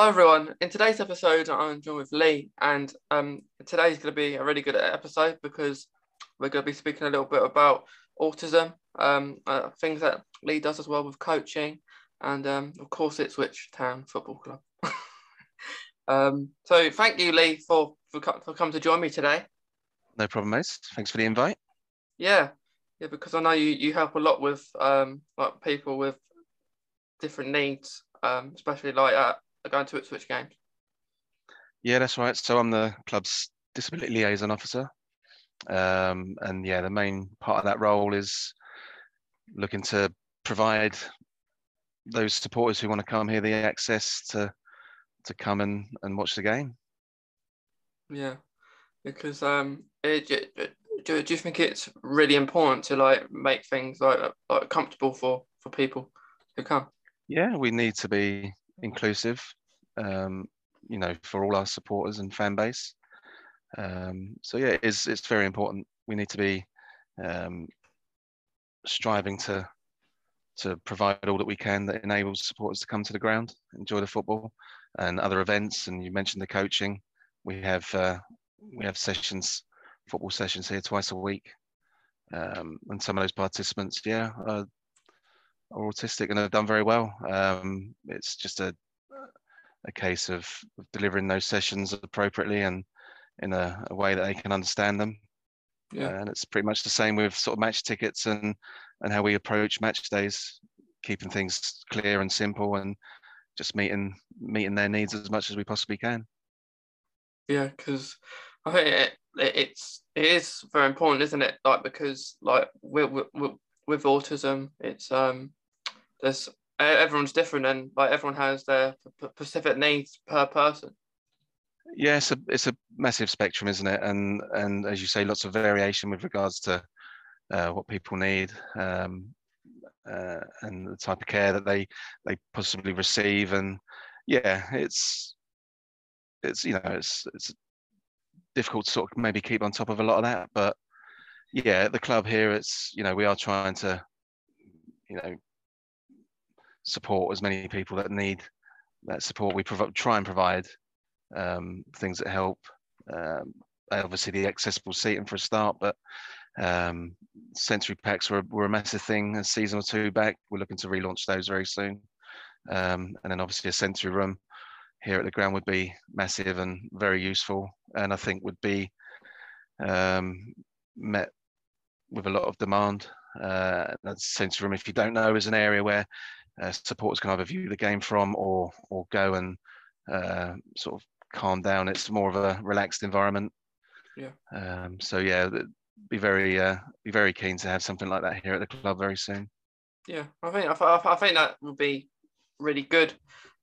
Hello, everyone. In today's episode, I'm joined with Lee, and um, today's going to be a really good episode because we're going to be speaking a little bit about autism, um, uh, things that Lee does as well with coaching, and um, of course, Ipswich Town Football Club. um, so, thank you, Lee, for, for for coming to join me today. No problem, mate. Thanks for the invite. Yeah, yeah, because I know you, you help a lot with um, like people with different needs, um, especially like at going to Ipswich games. Yeah, that's right. So I'm the club's disability liaison officer. Um, and yeah, the main part of that role is looking to provide those supporters who want to come here the access to to come and, and watch the game. Yeah, because um, it, it, do, do you think it's really important to like make things like like comfortable for for people who come? Yeah, we need to be inclusive, um, you know, for all our supporters and fan base. Um, so yeah, it's it's very important. We need to be um, striving to to provide all that we can that enables supporters to come to the ground, enjoy the football, and other events. And you mentioned the coaching. We have uh, we have sessions, football sessions here twice a week, um, and some of those participants, yeah, are autistic and have done very well. Um, it's just a a case of, delivering those sessions appropriately and in a, a, way that they can understand them. Yeah. And it's pretty much the same with sort of match tickets and and how we approach match days, keeping things clear and simple and just meeting meeting their needs as much as we possibly can. Yeah, because I think it, it, it's it is very important, isn't it? Like because like with with, with autism, it's um there's everyone's different and like everyone has their specific needs per person. Yeah it's a it's a massive spectrum isn't it? And and as you say lots of variation with regards to uh, what people need um, uh, and the type of care that they they possibly receive. And yeah it's it's you know it's it's difficult to sort of maybe keep on top of a lot of that. But yeah the club here it's you know we are trying to you know support as many people that need that support. We provide, try and provide um, things that help. Um, obviously, the accessible seating for a start, but um, sensory packs were, were a massive thing a season or two back. We're looking to relaunch those very soon. Um, and then obviously a sensory room here at the ground would be massive and very useful, and I think would be um, met with a lot of demand. Uh, that sensory room, if you don't know, is an area where uh, supporters can either view the game from or or go and uh, sort of calm down. It's more of a relaxed environment. Yeah. Um, so yeah, be very uh, be very keen to have something like that here at the club very soon. Yeah, I think I, I think that would be really good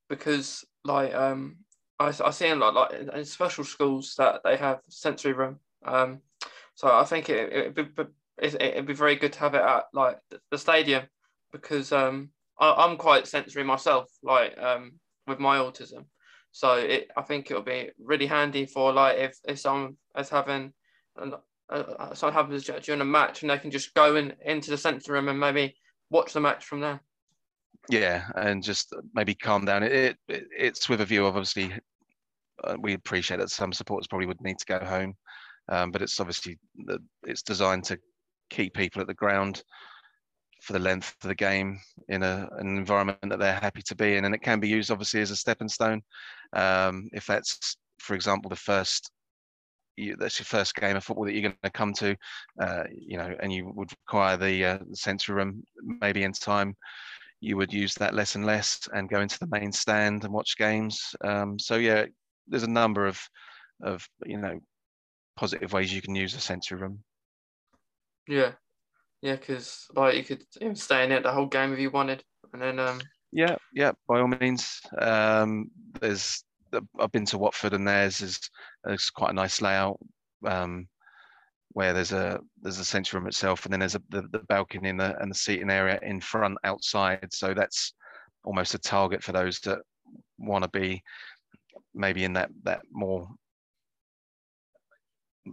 because like um I, I see in like, like in special schools that they have sensory room. Um, so I think it it'd be, it'd be very good to have it at like the stadium because um I, am quite sensory myself, like um, with my autism. So it, I think it'll be really handy for like if, if someone is having uh, uh, something happens during a match and they can just go in into the sensory room and maybe watch the match from there. Yeah, and just maybe calm down. It, it it's with a view of obviously uh, we appreciate that some supporters probably would need to go home, um, but it's obviously it's designed to keep people at the ground for the length of the game in a, an environment that they're happy to be in. And it can be used obviously as a stepping stone. Um, if that's, for example, the first you, that's your first game of football that you're going to come to, uh, you know, and you would require the, uh, the sensory room maybe in time, you would use that less and less and go into the main stand and watch games. Um, so yeah, there's a number of, of you know, positive ways you can use a sensory room. Yeah, yeah, because like you could even stay in it the whole game if you wanted, and then um. Yeah, yeah, by all means. Um, there's I've been to Watford, and theirs is it's quite a nice layout. Um, where there's a there's a sensory room itself, and then there's a, the, the balcony and the and the seating area in front outside. So that's almost a target for those that want to be maybe in that that more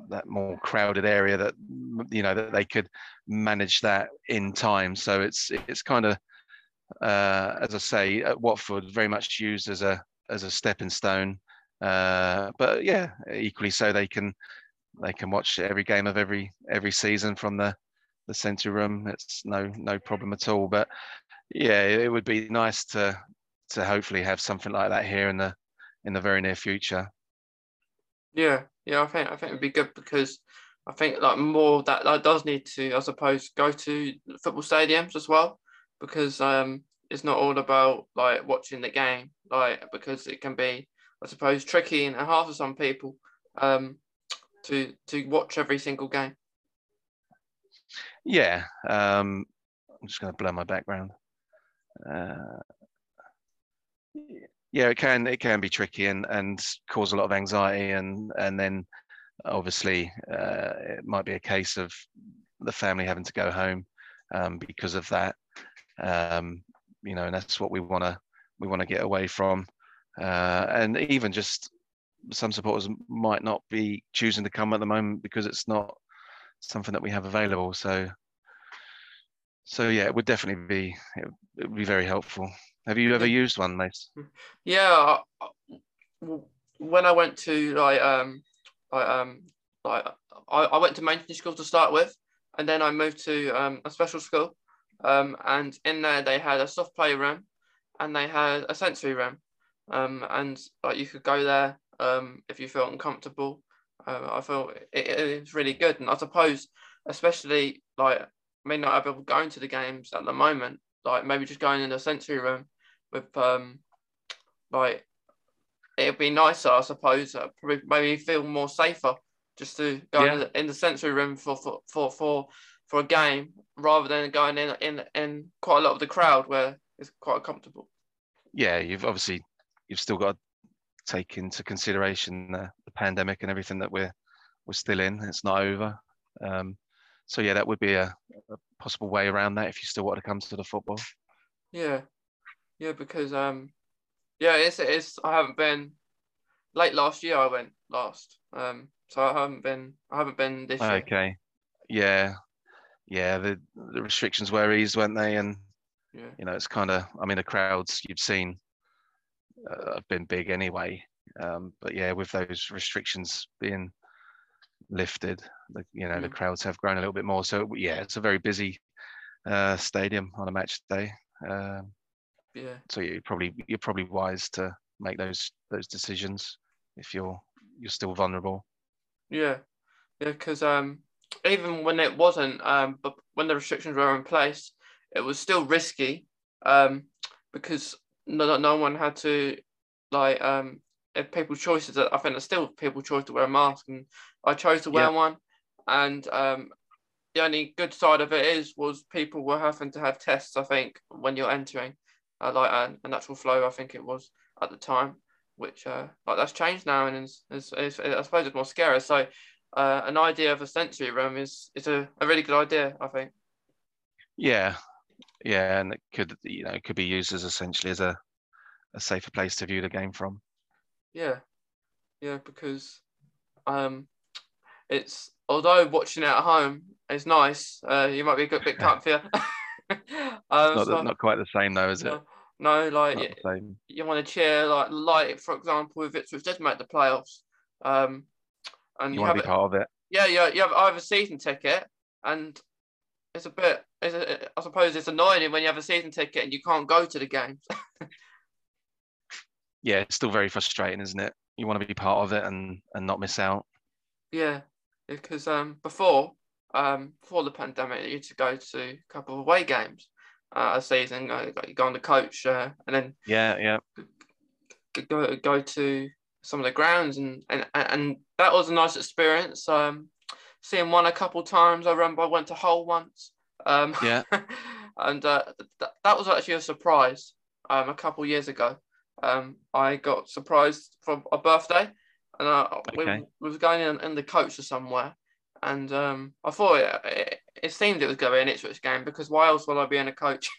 that more crowded area that you know that they could manage that in time. So it's it's kind of uh, as I say at Watford very much used as a as a stepping stone. Uh, but yeah, equally so they can they can watch every game of every every season from the the sensory Room. It's no no problem at all. But yeah, it would be nice to to hopefully have something like that here in the in the very near future. Yeah, yeah, I think I think it'd be good because I think like more that that does need to, I suppose, go to football stadiums as well because um it's not all about like watching the game, like because it can be, I suppose, tricky and hard for some people um to to watch every single game. Yeah, um, I'm just going to blow my background. Uh, yeah, it can it can be tricky and and cause a lot of anxiety and and then obviously uh, it might be a case of the family having to go home um, because of that. Um, you know, and that's what we want to we want to get away from. Uh, and even just some supporters might not be choosing to come at the moment because it's not something that we have available. So, so yeah, it would definitely be it, would be very helpful. Have you ever used one, Mace? Yeah, when I went to like um like um like I, I went to mainstream school to start with, and then I moved to um a special school, um and in there they had a soft play room, and they had a sensory room, um and like you could go there um if you felt uncomfortable. Um, I felt it, it was really good, and I suppose especially like may not have people going to the games at the moment, like maybe just going in the sensory room with um like it'd be nicer, I suppose, uh, probably maybe feel more safer just to go yeah. in, the, in, the, sensory room for, for for for for a game rather than going in in in quite a lot of the crowd where it's quite comfortable. Yeah, you've obviously you've still got to take into consideration the, the pandemic and everything that we're we're still in. It's not over. Um, so yeah, that would be a, a, possible way around that if you still want to come to the football. Yeah, yeah, because um, yeah, it's it's. I haven't been late last year. I went last. Um, so I haven't been. I haven't been this year. Okay. Yeah, yeah. The the restrictions were eased, weren't they? And yeah. you know, it's kind of. I mean, the crowds you've seen uh, have been big anyway. Um, but yeah, with those restrictions being lifted, the, you know, mm. the crowds have grown a little bit more. So yeah, it's a very busy uh, stadium on a match day. Um, yeah. So you probably you're probably wise to make those those decisions if you're you're still vulnerable. Yeah, yeah, because um, even when it wasn't um, but when the restrictions were in place, it was still risky um, because no no one had to like um if people's choices. I think it's still people choice to wear a mask, and I chose to wear yeah. one, and um, the only good side of it is was people were having to have tests. I think when you're entering, uh, like a, a, lateral flow. I think it was at the time, which uh, like that's changed now, and is, is, is, I suppose it's more scary. So uh, an idea of a sensory room is is a, a really good idea, I think. Yeah, yeah, and it could you know it could be used as essentially as a a safer place to view the game from. Yeah, yeah, because um, it's although watching it at home is nice, uh, you might be a bit comfier. um, not, so, not quite the same though, is it? No, like you, you, want to cheer like like for example if Ipswich did make the playoffs, um, and you, you want to be part of it. Yeah, yeah, you have I have a season ticket, and it's a bit. It's a, I suppose it's annoying when you have a season ticket and you can't go to the games. yeah, it's still very frustrating, isn't it? You want to be part of it and and not miss out. Yeah, because um before um, before the pandemic, you used to go to a couple of away games uh, a season. Go, go on the coach, uh, and then yeah, yeah, go go to some of the grounds, and and and that was a nice experience. Um, seeing one a couple times. I remember I went to Hull once. Um, yeah, and uh, th- that was actually a surprise. Um, a couple years ago, um, I got surprised for a birthday, and uh, okay. we, we was going in, in the coach or somewhere, and um, I thought it, it, it, seemed it was going to be an Ipswich game because why else will I be in a coach?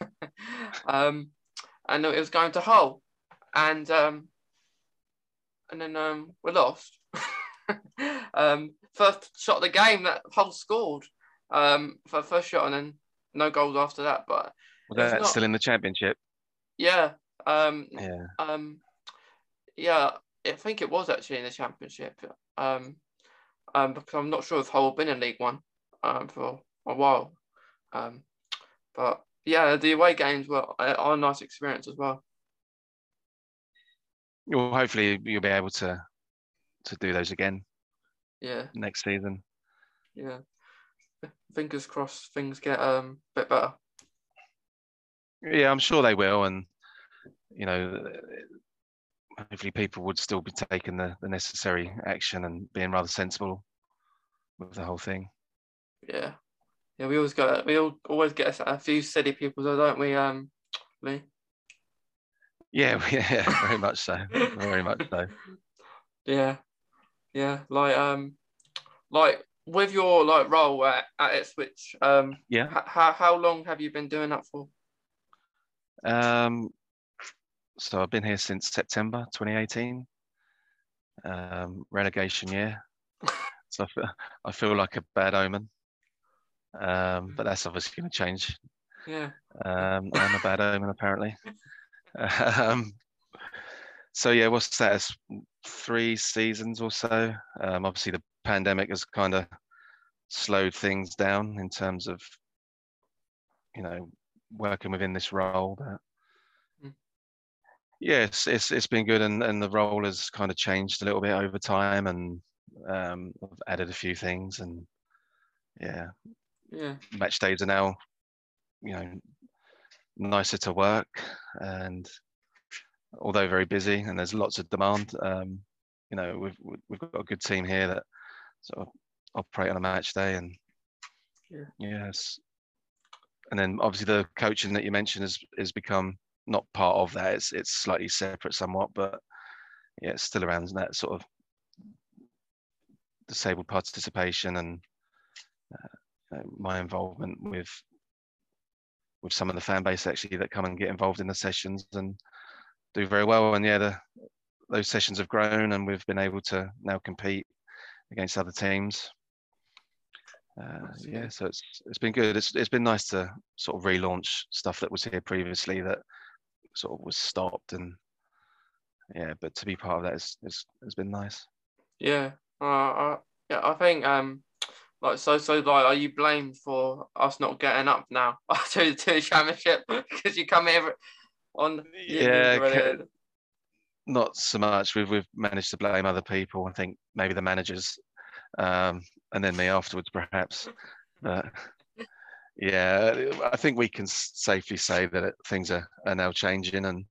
um, and it was going to Hull, and um, and then um, we lost. um, first shot of the game that Hull scored um, for first shot, and then no goals after that. But was that not... still in the championship? Yeah. Um, yeah. Um, yeah, I think it was actually in the championship. Um, um, because I'm not sure if Hull have been in League One, um, for a while. Um, but yeah, the away games were are a nice experience as well. Well, hopefully you'll be able to to do those again Yeah, next season. yeah. Fingers crossed things get um a bit better. Yeah, I'm sure they will, and you know, hopefully people would still be taking the, the necessary action and being rather sensible with the whole thing. Yeah, yeah. We always got we all always get a few silly people, though, don't we? Um, Lee. Yeah, yeah, very much so, very much so. Yeah, yeah. Like um, like with your like role at, at Ipswich, um, Yeah. h- how how long have you been doing that for? Um, so I've been here since September 2018. Um, relegation year. So I feel, I feel like a bad omen. Um, but that's obviously going to change. Yeah, Um, I'm a bad omen apparently. Um, so yeah, what's that? It's three seasons or so. Um, obviously the pandemic has kind of slowed things down in terms of, you know, working within this role. But Mm. yeah, it's, it's it's been good, and and the role has kind of changed a little bit over time, and um, I've added a few things, and yeah, yeah, match days are now, you know, nicer to work, and although very busy and there's lots of demand, um, you know, we've we've got a good team here that sort of operate on a match day, and Yeah. yes, and then obviously the coaching that you mentioned has has become not part of that. It's it's slightly separate somewhat, but yeah, it's still around that sort of disabled participation and uh, my involvement with with some of the fan base actually that come and get involved in the sessions and do very well. And yeah, the, those sessions have grown, and we've been able to now compete against other teams. Uh, yeah, so it's it's been good. It's it's been nice to sort of relaunch stuff that was here previously that sort of was stopped, and yeah, but to be part of that is is has been nice. yeah. Uh, I, yeah, I think um, like so so like are you blamed for us not getting up now to to the championship because you come here on Yeah, really- not so much. We've we've managed to blame other people. I think maybe the managers, um, and then me afterwards, perhaps. But yeah, I think we can safely say that it, things are, are now changing, and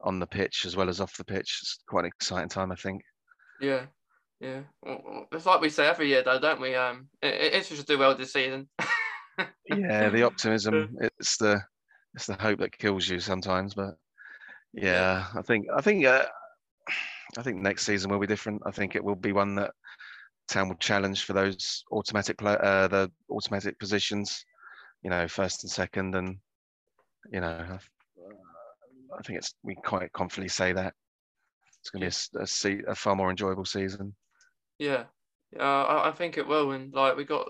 on the pitch as well as off the pitch, it's quite an exciting time. I think. yeah. Yeah, Well, it's like we say every year, though, don't we? Um, it, it's just do well this season. Yeah, the optimism. It's the it's the hope that kills you sometimes, but yeah, I think I think uh, I think next season will be different. I think it will be one that Town will challenge for those automatic pla uh, the automatic positions, you know, first and second, and you know, I, think it's we quite confidently say that it's going to be a a, a far more enjoyable season. Yeah, yeah, I, I think it will. And like we got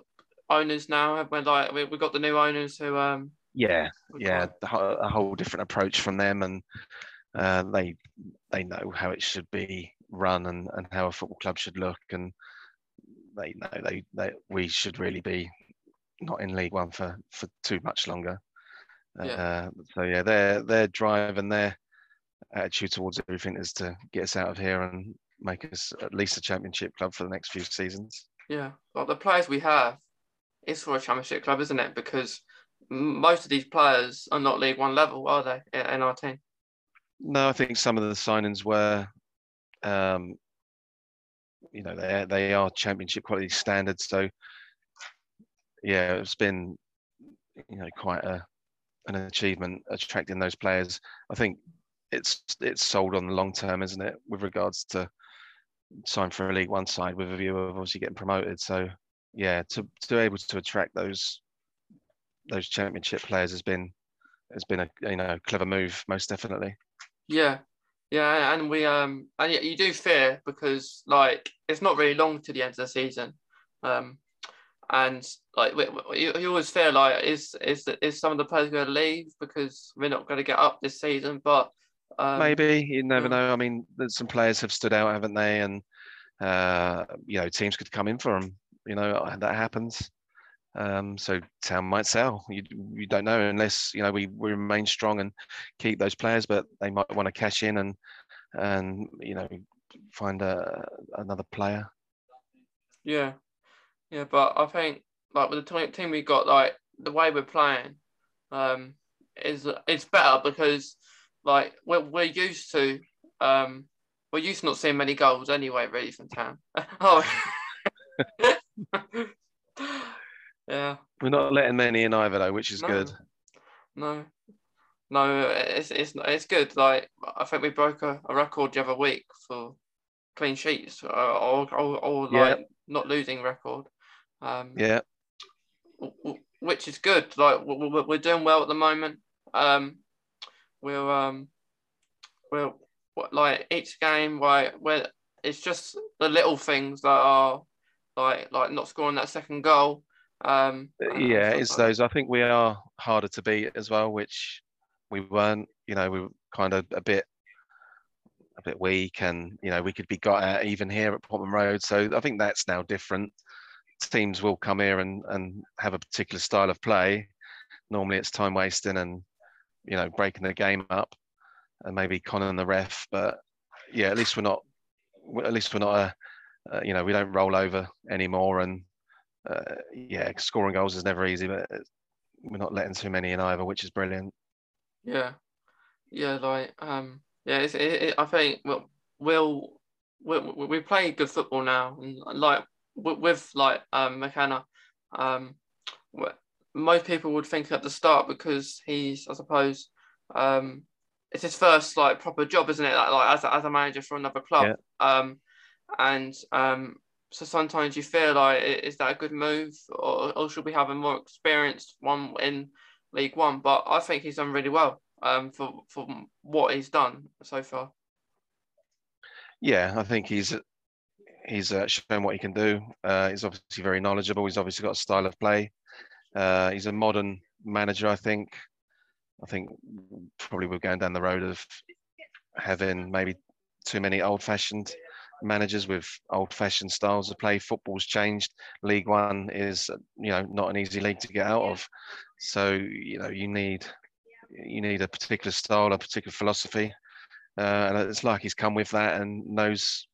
owners now, have we? Like we we got the new owners who um. Yeah, yeah, quite- the whole- a whole different approach from them, and uh, they they know how it should be run and, and how a football club should look, and they know they, they we should really be not in League One for for too much longer. Yeah. Uh, so yeah, their their drive and their attitude towards everything is to get us out of here and make us at least a championship club for the next few seasons. Yeah, like the players we have is for a championship club, isn't it? Because most of these players are not League One level, are they? In in our team. No, I think some of the signings were, um, you know, they they are championship quality standards. So, yeah, it's been, you know, quite a an achievement attracting those players. I think it's it's sold on the long term, isn't it, with regards to sign for a League One side with a view of obviously getting promoted. So, yeah, to to be able to attract those those championship players has been has been a you know clever move, most definitely. Yeah, yeah, and we um and yeah, you do fear because like it's not really long to the end of the season, um, and like we, we- you, you always fear like is is is some of the players going to leave because we're not going to get up this season, but Um, Maybe you never yeah. know. I mean, some players have stood out, haven't they? And uh, you know, teams could come in for them. You know, that happens. Um, so Town might sell. You you don't know unless you know we, we remain strong and keep those players, but they might want to cash in and and you know find a, another player. Yeah, yeah, but I think like with the team we got, like the way we're playing, um, is it's better because like we're we're used to um we're used to not seeing many goals anyway, really from town. oh. yeah. We're not letting many in either, though, which is No. good. No. No, it's it's it's good. Like I think we broke a, a record the other week for clean sheets, or or, or Yeah. like not losing record. Um, Yeah, which is good. Like we're doing well at the moment. Um, we're um, what- like each game, like where it's just the little things that are like like not scoring that second goal. Um, and yeah, it's like those. I think we are harder to beat as well, which we weren't. You know, we were kind of a bit a bit weak, and you know we could be got at even here at Portman Road. So I think that's now different. Teams will come here and and have a particular style of play. Normally, it's time wasting and you know breaking the game up, and maybe conning the ref. But yeah, at least we're not. At least we're not a. Uh, you know, we don't roll over anymore, and uh, yeah, scoring goals is never easy, but we're not letting too many in either, which is brilliant. Yeah, yeah, like um, yeah, it's, it, it, I think we'll, we'll we, we play good football now, and like with, like um McKenna, um, most people would think at the start because he's I suppose um, it's his first like proper job, isn't it? Like, like as a, as a manager for another club, um, and um. So sometimes you feel like, is that a good move, or, or should we have a more experienced one in League One, but I think he's done really well um, for for what he's done so far. Yeah, I think he's he's uh, shown what he can do. Uh, he's obviously very knowledgeable. He's obviously got a style of play. Uh, he's a modern manager, I think. I think probably we're going down the road of having maybe too many old-fashioned managers with old-fashioned styles of play. Football's changed. League One is, you know, not an easy league to get out of. So you know, you need you need a particular style, a particular philosophy, uh, and it's like he's come with that and knows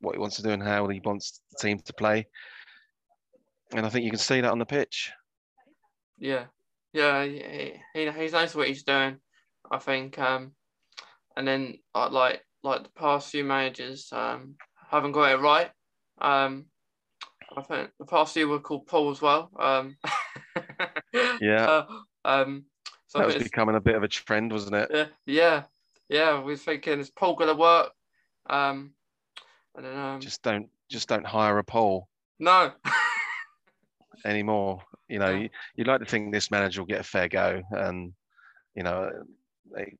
what he wants to do and how he wants the team to play. And I think you can see that on the pitch. Yeah, yeah, he, he, he knows what he's doing. I think, um, and then uh, like like the past few managers um, haven't got it right. Um, I think the past few were called Paul as well. Um, Yeah. Uh, um, so That was becoming a bit of a trend, wasn't it? yeah, yeah, yeah. We are thinking is Paul gonna work? Um, I don't know. Just don't just don't hire a Paul. no. anymore. You know, Yeah. you, you'd like to think this manager will get a fair go, and you know,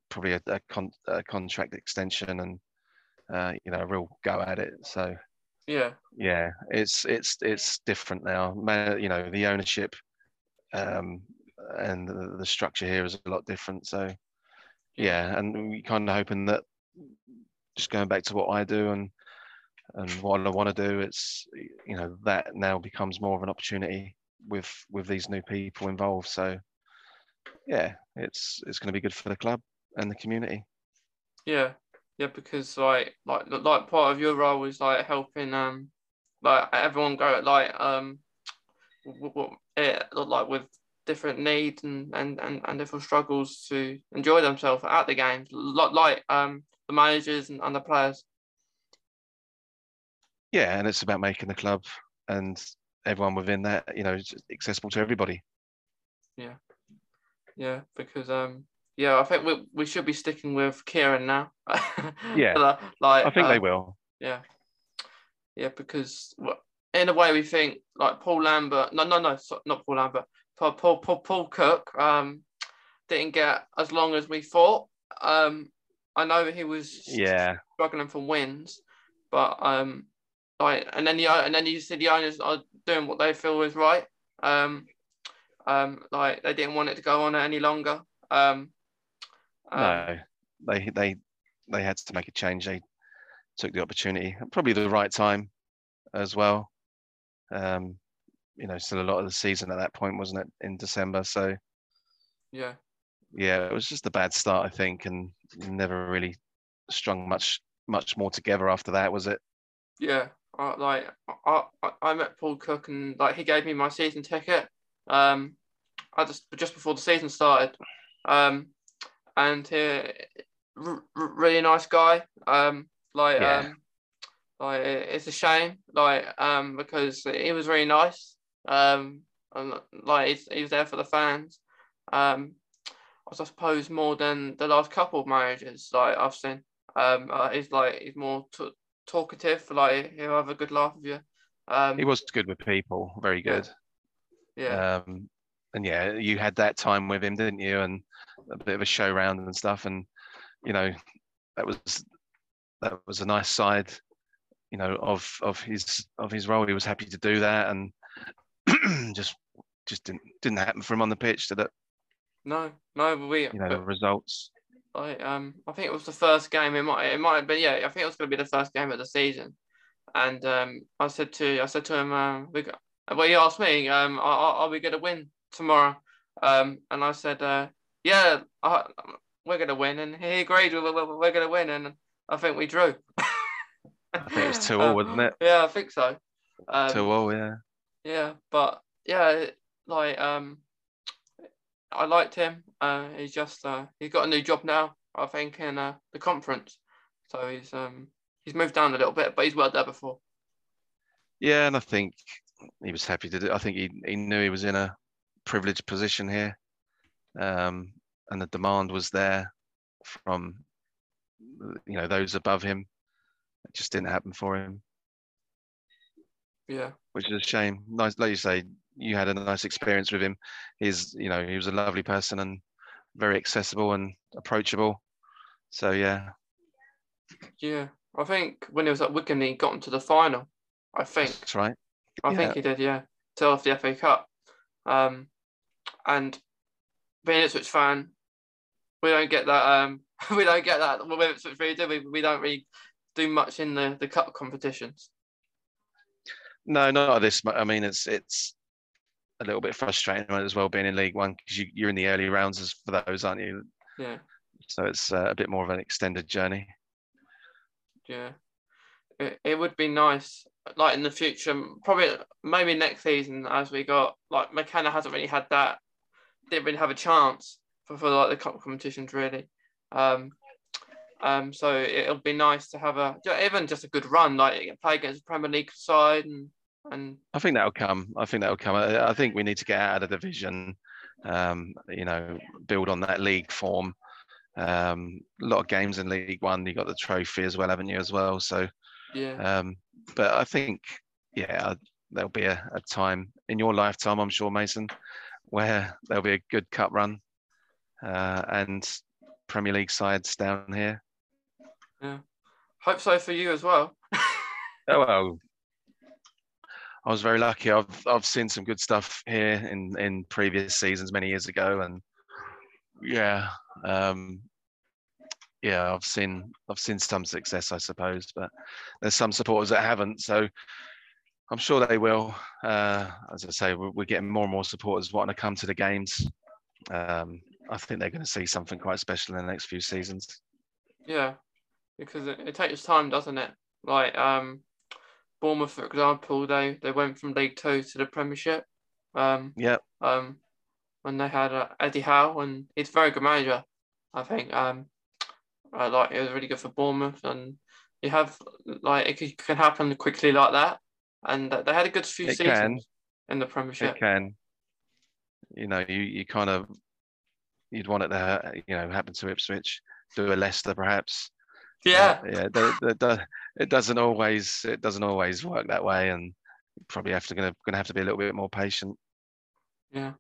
probably a, a, con, a contract extension and uh, you know, a real go at it. So yeah, yeah, it's it's it's different now. Man, you know, the ownership um, and the, the structure here is a lot different. So yeah, and we kind of hoping that just going back to what I do and and what I want to do, it's you know that now becomes more of an opportunity with with these new people involved. So yeah, it's it's going to be good for the club and the community. yeah, yeah. Because like like like part of your role is like helping um like everyone go like um w- w- eh, like with different needs and, and, and, and different struggles to enjoy themselves at the games, like like um the managers and, and the players. Yeah, and it's about making the club and everyone within that, you know, it's accessible to everybody. Yeah, yeah, because um yeah, I think we we should be sticking with Kieran now. Yeah. like, I think they um, will. Yeah, yeah, because in a way we think like Paul Lambert. No, no, no, not Paul Lambert. Paul, Paul, Paul, Paul Cook um didn't get as long as we thought. Um, I know he was Yeah, struggling for wins, but um, like and then the and then you see the owners are doing what they feel is right. Um, um, like they didn't want it to go on any longer. Um, um, no, they they they had to make a change, they took the opportunity, probably the right time as well. Um, you know, still a lot of the season at that point, wasn't it, in December? So Yeah. yeah, it was just a bad start, I think, and never really strung much much more together after that, was it? Yeah, I, like I, I, met Paul Cook and like he gave me my season ticket. Um, I just just before the season started. Um, and he r- really nice guy. Um, like Yeah. um, like it's a shame, like um, because he was really nice. Um, and like he's, he was there for the fans. Um, I suppose more than the last couple of marriages like I've seen. Um, uh, he's like he's more t- talkative. Like he'll have a good laugh with you. Um, He was good with people, very good. yeah, Um, and yeah, you had that time with him, didn't you? And a bit of a show round and stuff. And you know, that was that was a nice side, you know, of of his of his role. He was happy to do that, and just just didn't didn't happen for him on the pitch. Did it? no, no, but we, You know, but, the results. Like, um, I think it was the first game. It might, it might have been, yeah. I think it was going to be the first game of the season. And um, I said to, I said to him, um, we got, well, he asked me, um, are, are we going to win tomorrow? Um, and I said, uh, yeah, I, we're going to win. And he agreed, we're, we're, we're going to win. And I think we drew. I think it was two all, wasn't it? Yeah, I think so. Um, Two all, yeah. yeah, but yeah, like um, I liked him. Uh, he's just uh, he's got a new job now. I think in uh, the conference, so he's um he's moved down a little bit, but he's worked there before. Yeah, and I think he was happy to do. I think he he knew he was in a privileged position here, um, and the demand was there from you know those above him. It just didn't happen for him, Yeah, which is a shame. Nice, like you say, you had a nice experience with him. He's you know he was a lovely person and very accessible and approachable. So yeah, yeah. I think when he was at Wigan, he got into the final. I think. that's right. I Yeah. think he did. Yeah, till off the FA Cup. Um, and being an Ipswich fan, we don't get that. Um, we don't get that. Well, with Ipswich, really do we? We don't really do much in the the cup competitions. No, not at this. I mean, it's it's a little bit frustrating as well being in League One because you, you're in the early rounds as for those, aren't you? Yeah, So it's uh, a bit more of an extended journey. yeah. It, it would be nice, like in the future, probably maybe next season as we got like McKenna hasn't really had that, didn't really have a chance for, for like the cup competitions really. Um, um, so it'll be nice to have a even just a good run, like play against a Premier League side and and I think that'll come. I think that'll come. I, I think we need to get out of the division. Um, you know, build on that league form. Um, a lot of games in League One. You got the trophy as well, haven't you? As well. So, yeah, um, but I think, yeah, there'll be a, a time in your lifetime, I'm sure, Mason, where there'll be a good cup run, uh, and Premier League sides down here. Yeah. Hope so for you as well. Oh well, I was very lucky. I've I've seen some good stuff here in in previous seasons many years ago, and yeah, um, yeah, I've seen I've seen some success, I suppose, but there's some supporters that haven't. So I'm sure they will. Uh, as I say, we're, we're getting more and more supporters wanting to come to the games. Um, I think they're going to see something quite special in the next few seasons. Yeah, because it, it takes time, doesn't it? Like um, Bournemouth, for example, they they went from League Two to the Premiership. Um, Yeah, um, when they had uh, Eddie Howe, and he's a very good manager. I think um, I like it was really good for Bournemouth, and you have like it can- can happen quickly like that, and they had a good few It seasons can. in the Premiership. it can. You know, you you kind of you'd want it to you know happen to Ipswich, do a Leicester perhaps. Yeah, Uh, yeah. The, the, the, it doesn't always it doesn't always work that way, and probably have to gonna gonna have to be a little bit more patient. yeah.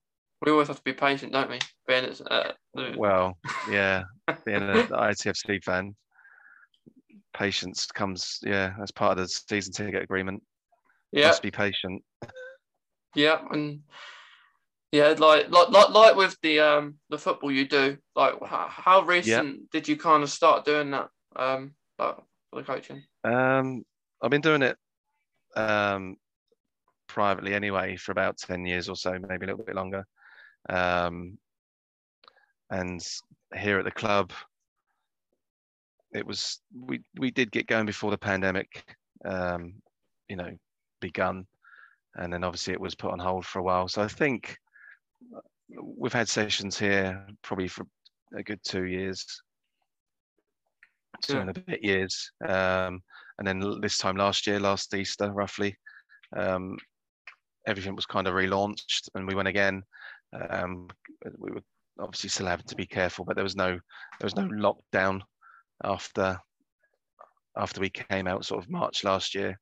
We always have to be patient, don't we? Being it's, uh, the- Well, yeah, being an ITFC fan, patience comes yeah as part of the season ticket agreement. yeah, Must be patient. Yeah, and yeah, like like like, like with the um the football you do, like how, how recent did you kind of start doing that? um, like, for the coaching? Um, I've been doing it um, privately anyway for about 10 years or so, maybe a little bit longer. Um, and here at the club, it was we we did get going before the pandemic, um, you know, begun, and then obviously it was put on hold for a while. So I think we've had sessions here probably for a good two years, two Yeah. and a bit years, um, and then this time last year, last Easter, roughly, um, everything was kind of relaunched, and we went again. Um, we were obviously still having to be careful, but there was no there was no lockdown after after we came out sort of March last year.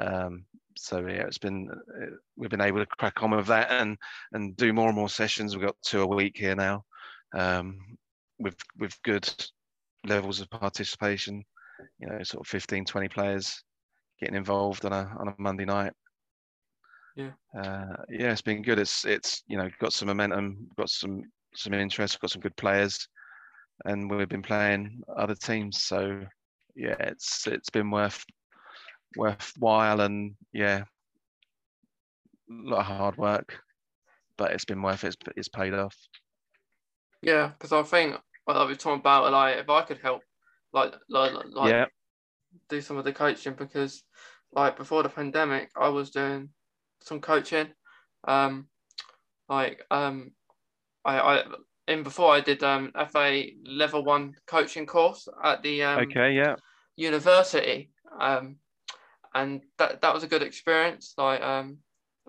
Um, so yeah, it's been uh, we've been able to crack on with that and and do more and more sessions. We've got two a week here now, um, with with good levels of participation. You know, sort of 15, 20 players getting involved on a on a Monday night. Yeah. Uh, yeah, it's been good. It's it's you know got some momentum, got some some interest, got some good players, and we've been playing other teams. So yeah, it's it's been worth worthwhile and yeah, a lot of hard work, but it's been worth it. It's, it's paid off. Yeah, because I think like we're talking about like if I could help, like like like yeah, do some of the coaching because like before the pandemic I was doing some coaching. Um like um I I in before I did um FA level 1 coaching course at the um okay, yeah, university. Um and that that was a good experience. Like um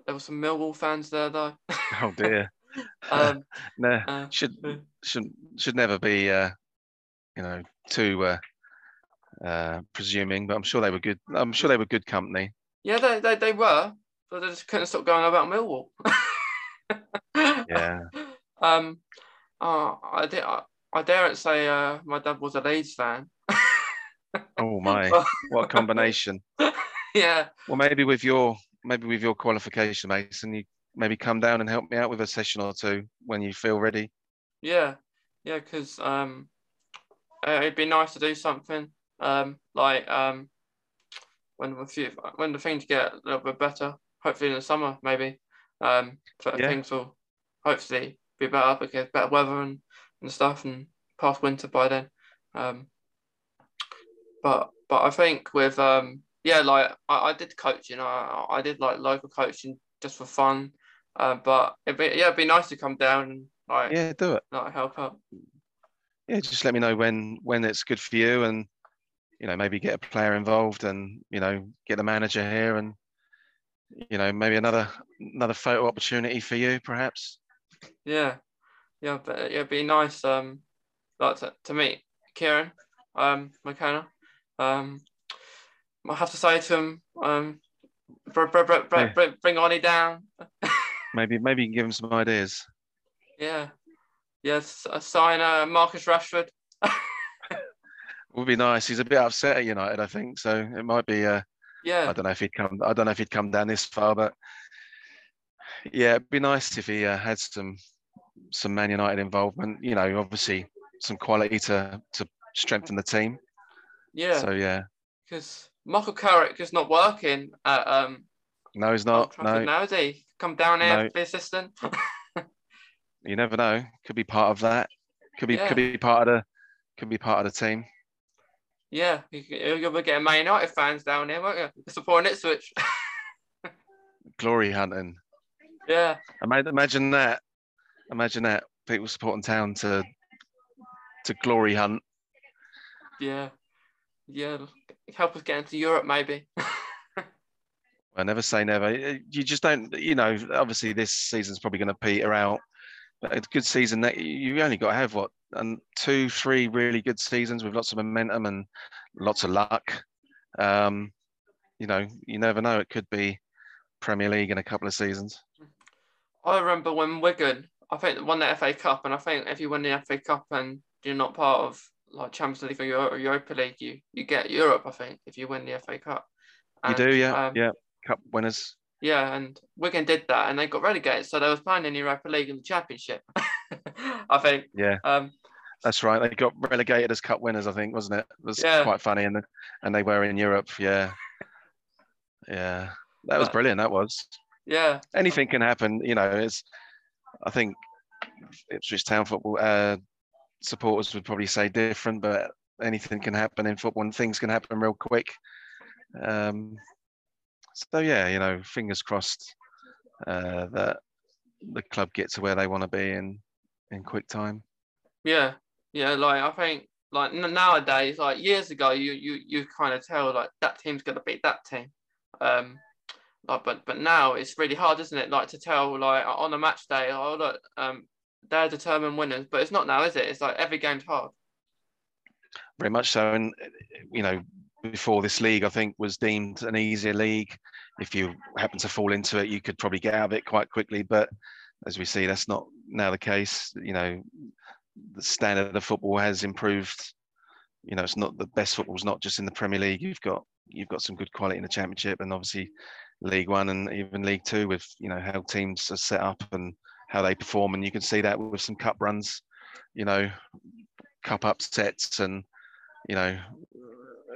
there were some Millwall fans there though. Oh dear, um no, uh, should uh, should should never be uh, you know too uh, uh, presuming, but I'm sure they were good. I'm sure they were good company. yeah they, they, they were but they just couldn't stop going about Millwall Yeah, Um, uh, I did. I, I daren't say uh, my dad was a Leeds fan. oh my, what a combination. yeah, Well, maybe with your maybe with your qualification, Mason, you maybe come down and help me out with a session or two when you feel ready. yeah, yeah. Because um, it'd be nice to do something um like um when the few, when the things get a little bit better. Hopefully in the summer, maybe. Um, so Yeah. things will hopefully be better because better weather and, and stuff, and past winter by then. Um, but but I think with um yeah like I, I did coaching I I did like local coaching just for fun uh, but it'd be yeah it'd be nice to come down and like Yeah, do it. like help out Yeah, just let me know when when it's good for you, and you know maybe get a player involved, and you know get the manager here, and you know maybe another another photo opportunity for you, perhaps. yeah yeah but it'd be nice um like to, to meet Kieran um McKenna um I have to say to him um br- br- br- br- Yeah. br- bring Ollie down Maybe maybe you can give him some ideas. yeah yes yeah, sign uh, Marcus Rashford Would be nice. He's a bit upset at United, I think. So it might be. Uh, yeah I don't know if he'd come. I don't know if he'd come down this far, but yeah, it'd be nice if he uh, had some some Man United involvement. You know, obviously some quality to to strengthen the team. yeah So yeah, because Michael Carrick is not working at um no, he's not. No, now, is he? Come down here No. for the assistant. you never know. Could be part of that. Could be Yeah. could be part of the could be part of the team. yeah, you- you'll be getting Man United fans down here, won't you? Supporting Ipswich. Glory hunting. yeah, Imagine that. Imagine that. People supporting town to to glory hunt. yeah, yeah. Help us get into Europe, maybe. I never say never. Uh, You just don't, you know. Obviously, this season's probably going to peter out. But a good season that you only got to have what and two, three really good seasons with lots of momentum and lots of luck. Um, you know, you never know. It could be Premier League in a couple of seasons. I remember when Wigan, I think won the FA Cup, and I think if you win the FA Cup and you're not part of like Champions League or Europa League, you you get Europe. I think if you win the FA Cup. You do, yeah, um, yeah. Cup winners. Yeah, and Wigan did that, and they got relegated, so they was playing in the Europa League and the Championship. I think. Yeah. Um, That's right. They got relegated as cup winners, I think, wasn't it? It was Yeah. quite funny, and and they were in Europe. Yeah, yeah, that was brilliant. That was. Yeah, Anything can happen, you know. It's. I think Ipswich Town football uh, supporters would probably say different, but anything can happen in football, and things can happen real quick. Um, so yeah, you know, fingers crossed uh, that the club get to where they want to be in in quick time. yeah, yeah. Like I think, like nowadays, like years ago, you you you kind of tell like that team's gonna beat that team. Um, like but but now it's really hard, isn't it? Like to tell like on a match day, oh look, um, they're determined winners. But it's not now, is it? It's like every game's hard. very much so. And you know, before this league, I think was deemed an easier league. If you happen to fall into it, you could probably get out of it quite quickly. But as we see, that's not now the case. You know, the standard of football has improved. You know, it's not the best football's not just in the Premier League. You've got you've got some good quality in the Championship, and obviously League One and even League Two with you know how teams are set up and how they perform, and you can see that with some cup runs. You know, cup upsets and you know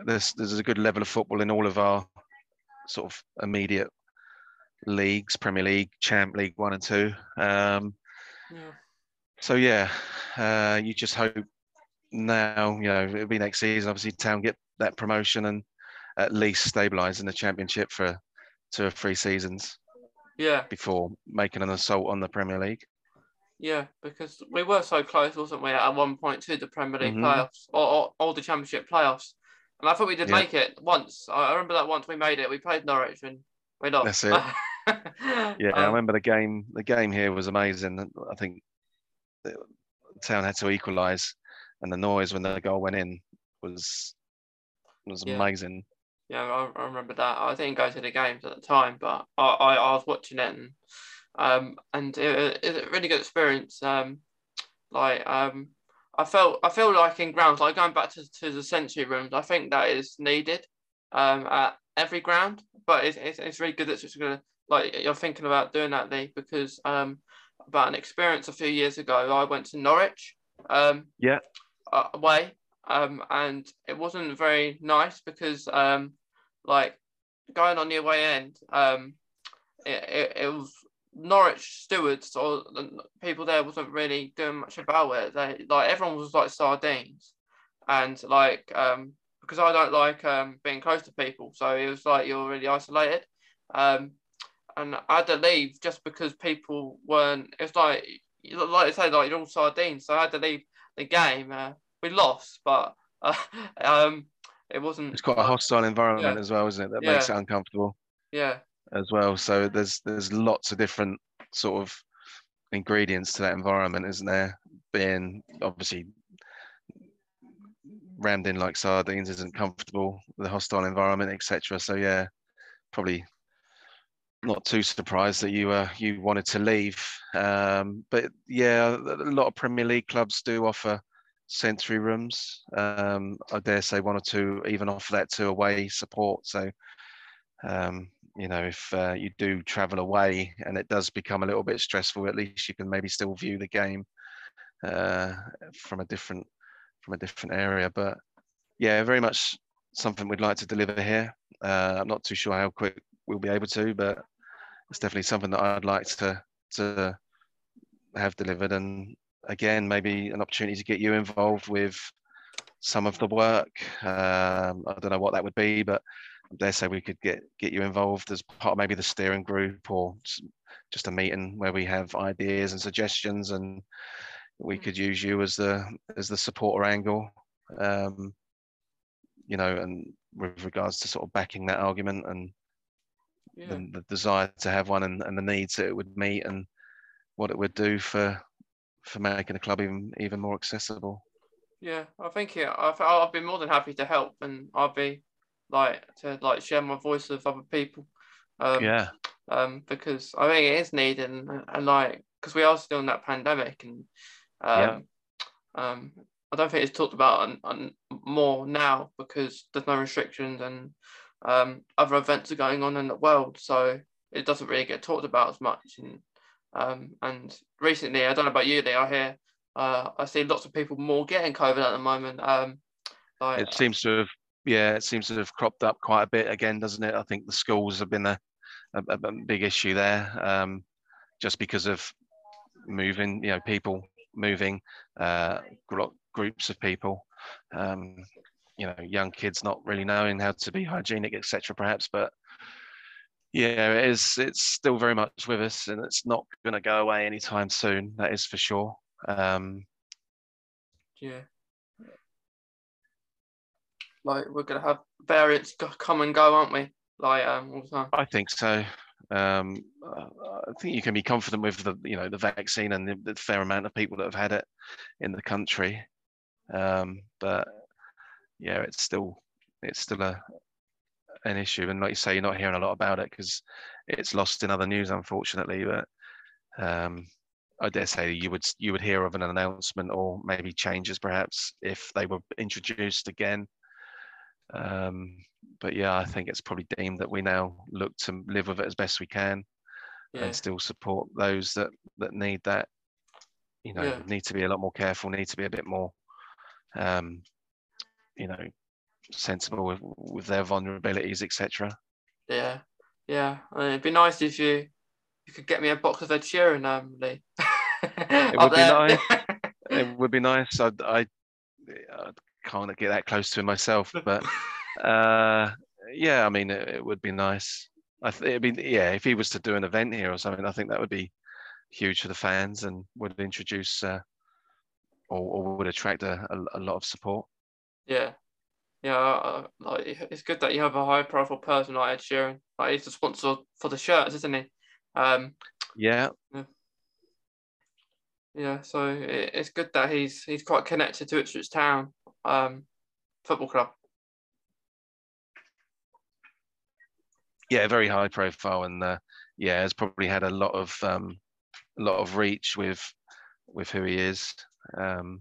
there's there's a good level of football in all of our sort of immediate leagues premier league champ league one and two um Yeah. so yeah uh you just hope now you know it'll be next season obviously town get that promotion and at least stabilize in the championship for two or three seasons Yeah, before making an assault on the premier league yeah, because we were so close, wasn't we, at one point to the Premier League Mhm. playoffs or, or, or the Championship playoffs. And I thought we did Yeah. make it once. I I remember that once we made it. We played Norwich and we lost. That's it. Yeah, I Um, remember the game. The game here was amazing. I think the town had to equalise, and the noise when the goal went in was was Yeah. amazing. Yeah, I, I remember that. I didn't go to the games at the time, but I, I, I was watching it and um and it, it, was a really good experience. Um, like um, I felt I feel like in grounds like going back to, to the sensory rooms. I think that is needed um at every ground, but it's it's, it's really good that it's gonna like you're thinking about doing that, Lee, because um about an experience a few years ago, I went to Norwich. Um, Yeah. away um and it wasn't very nice because um like going on the away end um it, it, it was Norwich stewards or the people there wasn't really doing much about it they like everyone was like sardines and like um because I don't like um being close to people so it was like you're really isolated um and I had to leave just because people weren't it's like like I say like you're all sardines so I had to leave the game uh, we lost, but uh, um, it wasn't. It's quite a hostile environment Yeah. as well, isn't it? That makes it uncomfortable Yeah, as well. So there's there's lots of different sort of ingredients to that environment, isn't there? Being obviously rammed in like sardines isn't comfortable. The hostile environment, etc. So yeah, probably not too surprised that you uh, you wanted to leave. Um, but yeah, a lot of Premier League clubs do offer sensory rooms. Um, I dare say one or two even offer that to away support. So um, you know, if uh, you do travel away and it does become a little bit stressful, at least you can maybe still view the game uh, from a different from a different area. But yeah, very much something we'd like to deliver here. Uh, I'm not too sure how quick we'll be able to, but it's definitely something that I'd like to to have delivered. And again, maybe an opportunity to get you involved with some of the work. Um, I don't know what that would be, but I dare say we could get get you involved as part of maybe the steering group or just a meeting where we have ideas and suggestions, and we could use you as the as the supporter angle. Um, you know, and with regards to sort of backing that argument and yeah, the, the desire to have one and, and the needs that it would meet and what it would do for for making the club even even more accessible. yeah. I think yeah, I've I've been more than happy to help, and I'll be like to like share my voice with other people. Um, yeah, um, because I think it is needed, and, and like because we are still in that pandemic, and um, um, I don't think it's talked about on, on more now because there's no restrictions and um, other events are going on in the world, so it doesn't really get talked about as much. And um, and recently, I don't know about you, Lee, I hear uh, I see lots of people more getting COVID at the moment. Um, like, it seems to have, yeah, it seems to have cropped up quite a bit again, doesn't it? I think the schools have been a, a, a big issue there, um, just because of moving, you know, people moving, uh, groups of people, um, you know, young kids not really knowing how to be hygienic, etc. Perhaps, but yeah, it is. It's still very much with us, and it's not going to go away anytime soon. That is for sure. Um, yeah. Like we're gonna have variants come and go, aren't we? Like um, all the time. I think so. Um, I think you can be confident with the you know the vaccine and the, the fair amount of people that have had it in the country. Um, but yeah, it's still it's still a an issue, and like you say, you're not hearing a lot about it because it's lost in other news, unfortunately. But um, I dare say you would you would hear of an announcement or maybe changes perhaps if they were introduced again. Um, but yeah, I think it's probably deemed that we now look to live with it as best we can, yeah. and still support those that that need that. You know, yeah. need to be a lot more careful. Need to be a bit more, um, you know, sensible with, with their vulnerabilities, etc. Yeah, yeah. I mean, it'd be nice if you you could get me a box of Ed Sheeran, um, Lee. it would be nice. it would be nice. I, I, I can't get that close to him myself, but uh, yeah, I mean, it, it, would be nice. I th- it'd be yeah, if he was to do an event here or something, I think that would be huge for the fans and would introduce uh, or, or, would attract a, a, a, lot of support. Yeah, yeah, uh, like it's good that you have a high profile person like Ed Sheeran. Like he's the sponsor for the shirts, isn't he? Um, yeah. yeah. Yeah, so it, it's good that he's he's quite connected to Ipswich Town um, football club. Yeah, very high profile, and uh, yeah, has probably had a lot of um, a lot of reach with with who he is, um,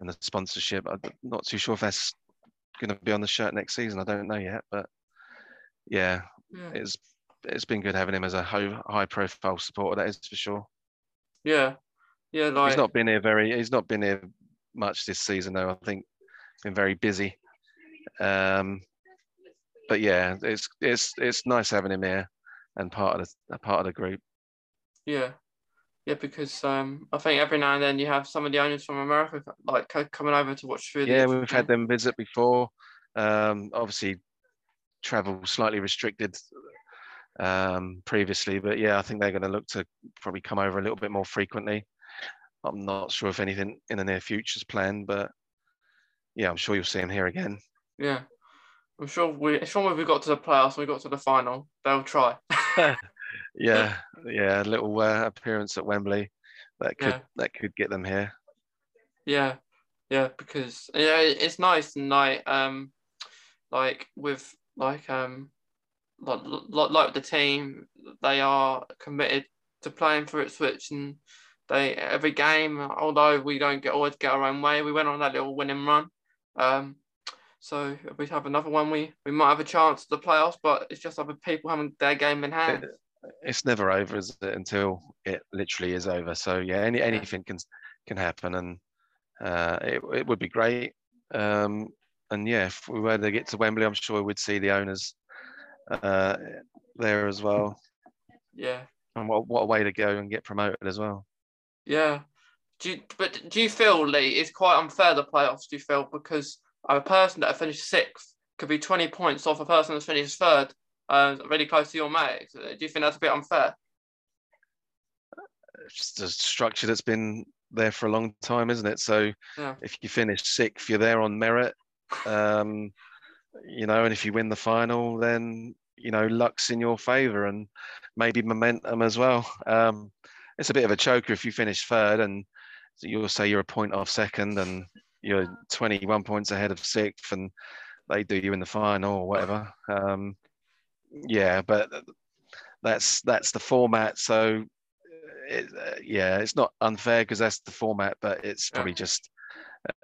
and the sponsorship. I'm not too sure if that's going to be on the shirt next season. I don't know yet, but yeah, yeah. it's it's been good having him as a high, high profile supporter. That is for sure. Yeah, yeah. Like he's not been here very. He's not been here much this season though. I think been very busy. Um, but yeah, it's it's it's nice having him here and part of the part of the group. Yeah, yeah, because um, I think every now and then you have some of the owners from America like coming over to watch through. Yeah, we've had them visit before. Um, obviously, travel slightly restricted um, previously. But yeah, I think they're going to look to probably come over a little bit more frequently. I'm not sure if anything in the near future is planned, but yeah, I'm sure you'll see them here again. Yeah, I'm sure we. As long as we got to the playoffs, we got to the final, they'll try. yeah, yeah, a little uh, appearance at Wembley that could yeah. that could get them here. Yeah, yeah, because yeah, it's nice and like um, like with like um like, like the team, they are committed to playing for Ipswich, and they every game. Although we don't get always get our own way, we went on that little winning run. Um, so if we have another one, we we might have a chance at the playoffs, but it's just other people having their game in hand. It's never over, is it? Until it literally is over. So yeah, any anything can can happen, and uh, it it would be great. Um, and yeah, if we were to get to Wembley, I'm sure we'd see the owners uh, there as well. Yeah. And what, what a way to go and get promoted as well. Yeah. Do you, but do you feel, Lee, it's quite unfair the playoffs, do you feel? Because a person that finished sixth could be 20 points off a person that's finished third, uh, really close to your mate. Do you think that's a bit unfair? It's just a structure that's been there for a long time, isn't it? So yeah. if you finish sixth, you're there on merit. Um, you know, and if you win the final, then you know luck's in your favour and maybe momentum as well. Um, it's a bit of a choker if you finish third and you'll say you're a point off second and you're 21 points ahead of sixth and they do you in the final or whatever. Um, yeah, but that's that's the format. So it, uh, yeah, it's not unfair because that's the format, but it's probably just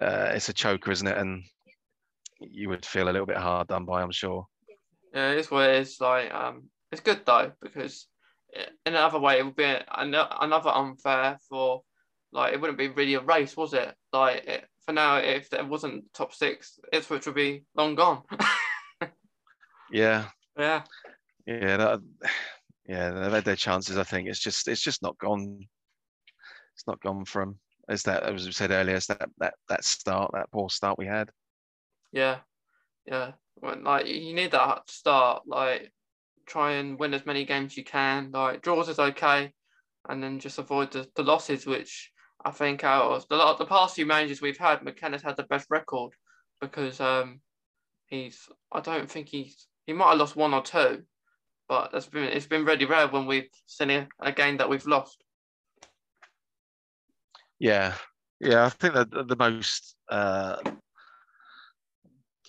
uh, it's a choker, isn't it? And you would feel a little bit hard done by, I'm sure. Yeah, it's what it is. Like, um, it's good though because another way it would be another unfair for like it wouldn't be really a race, was it? Like it, for now, if there wasn't top six, Ipswich would be long gone. yeah, yeah, yeah, that, yeah. They've had their chances. I think it's just it's just not gone. It's not gone from as that as we said earlier. It's that that that start, that poor start we had. yeah, yeah. When, like you need that start, like try and win as many games you can. Like draws is okay, and then just avoid the, the losses, which I think out of the the past few managers we've had, McKenna's had the best record because um he's I don't think he's he might have lost one or two, but that's been it's been really rare when we've seen a, a game that we've lost. Yeah, yeah. I think that the, most uh,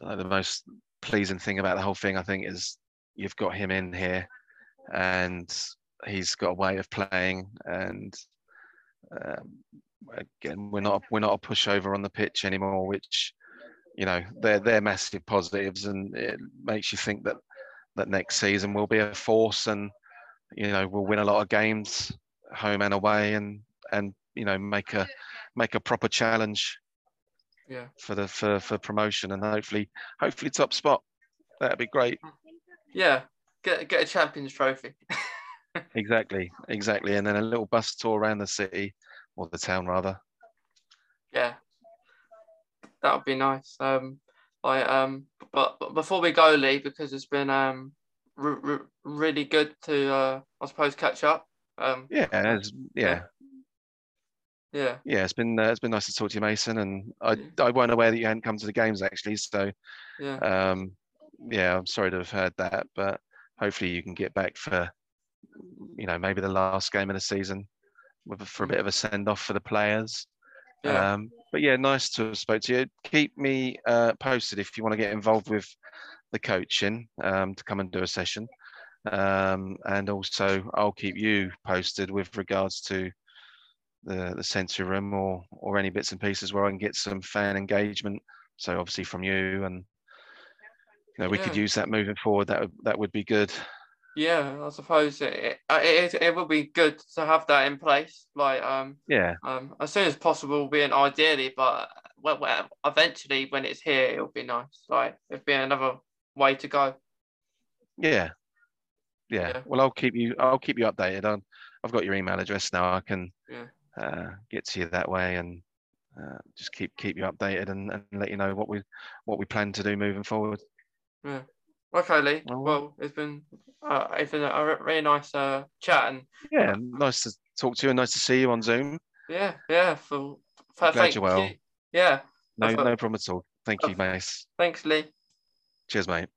the most pleasing thing about the whole thing, I think, is you've got him in here, and he's got a way of playing, and um, again, we're not we're not a pushover on the pitch anymore, which you know they're they're massive positives, and it makes you think that that next season will be a force, and you know we'll win a lot of games, home and away, and and you know make a make a proper challenge Yeah. for the for, for promotion and hopefully hopefully top spot that'd be great Yeah. Get get a champions trophy. exactly exactly and then a little bus tour around the city or the town rather Yeah, that would be nice. Um, I um, but, but before we go, Lee, because it's been um, re- re- really good to uh, I suppose catch up. Um, yeah yeah yeah, yeah it's been uh, it's been nice to talk to you mason and i i weren't aware that you hadn't come to the games actually so yeah, um yeah i'm sorry to have heard that but hopefully you can get back for you know maybe the last game of the season with for a bit of a send off for the players yeah, Um, but yeah, nice to have spoke to you. Keep me uh, posted if you want to get involved with the coaching um, to come and do a session. Um, and also, I'll keep you posted with regards to the the sensory room or or any bits and pieces where I can get some fan engagement. So obviously from you, and you know we could use that moving forward. That would that would be good. yeah. I suppose it it, it it would be good to have that in place, like um, Yeah, um, as soon as possible, being ideally, but well, well, eventually when it's here, it'll be nice. Like it'd be another way to go. yeah, yeah. Yeah. Well, I'll keep you. I'll keep you updated on. I've got your email address now. I can Yeah. uh, get to you that way and uh, just keep keep you updated and, and let you know what we what we plan to do moving forward. Okay, Lee. All right. Well, it's been uh, it's been a really nice uh, chat, and Yeah, nice to talk to you and nice to see you on Zoom. yeah, yeah. For, for Glad thank you're well. you. Yeah. No, no problem at all. Thank you, Mace. Thanks, Lee. Cheers, mate.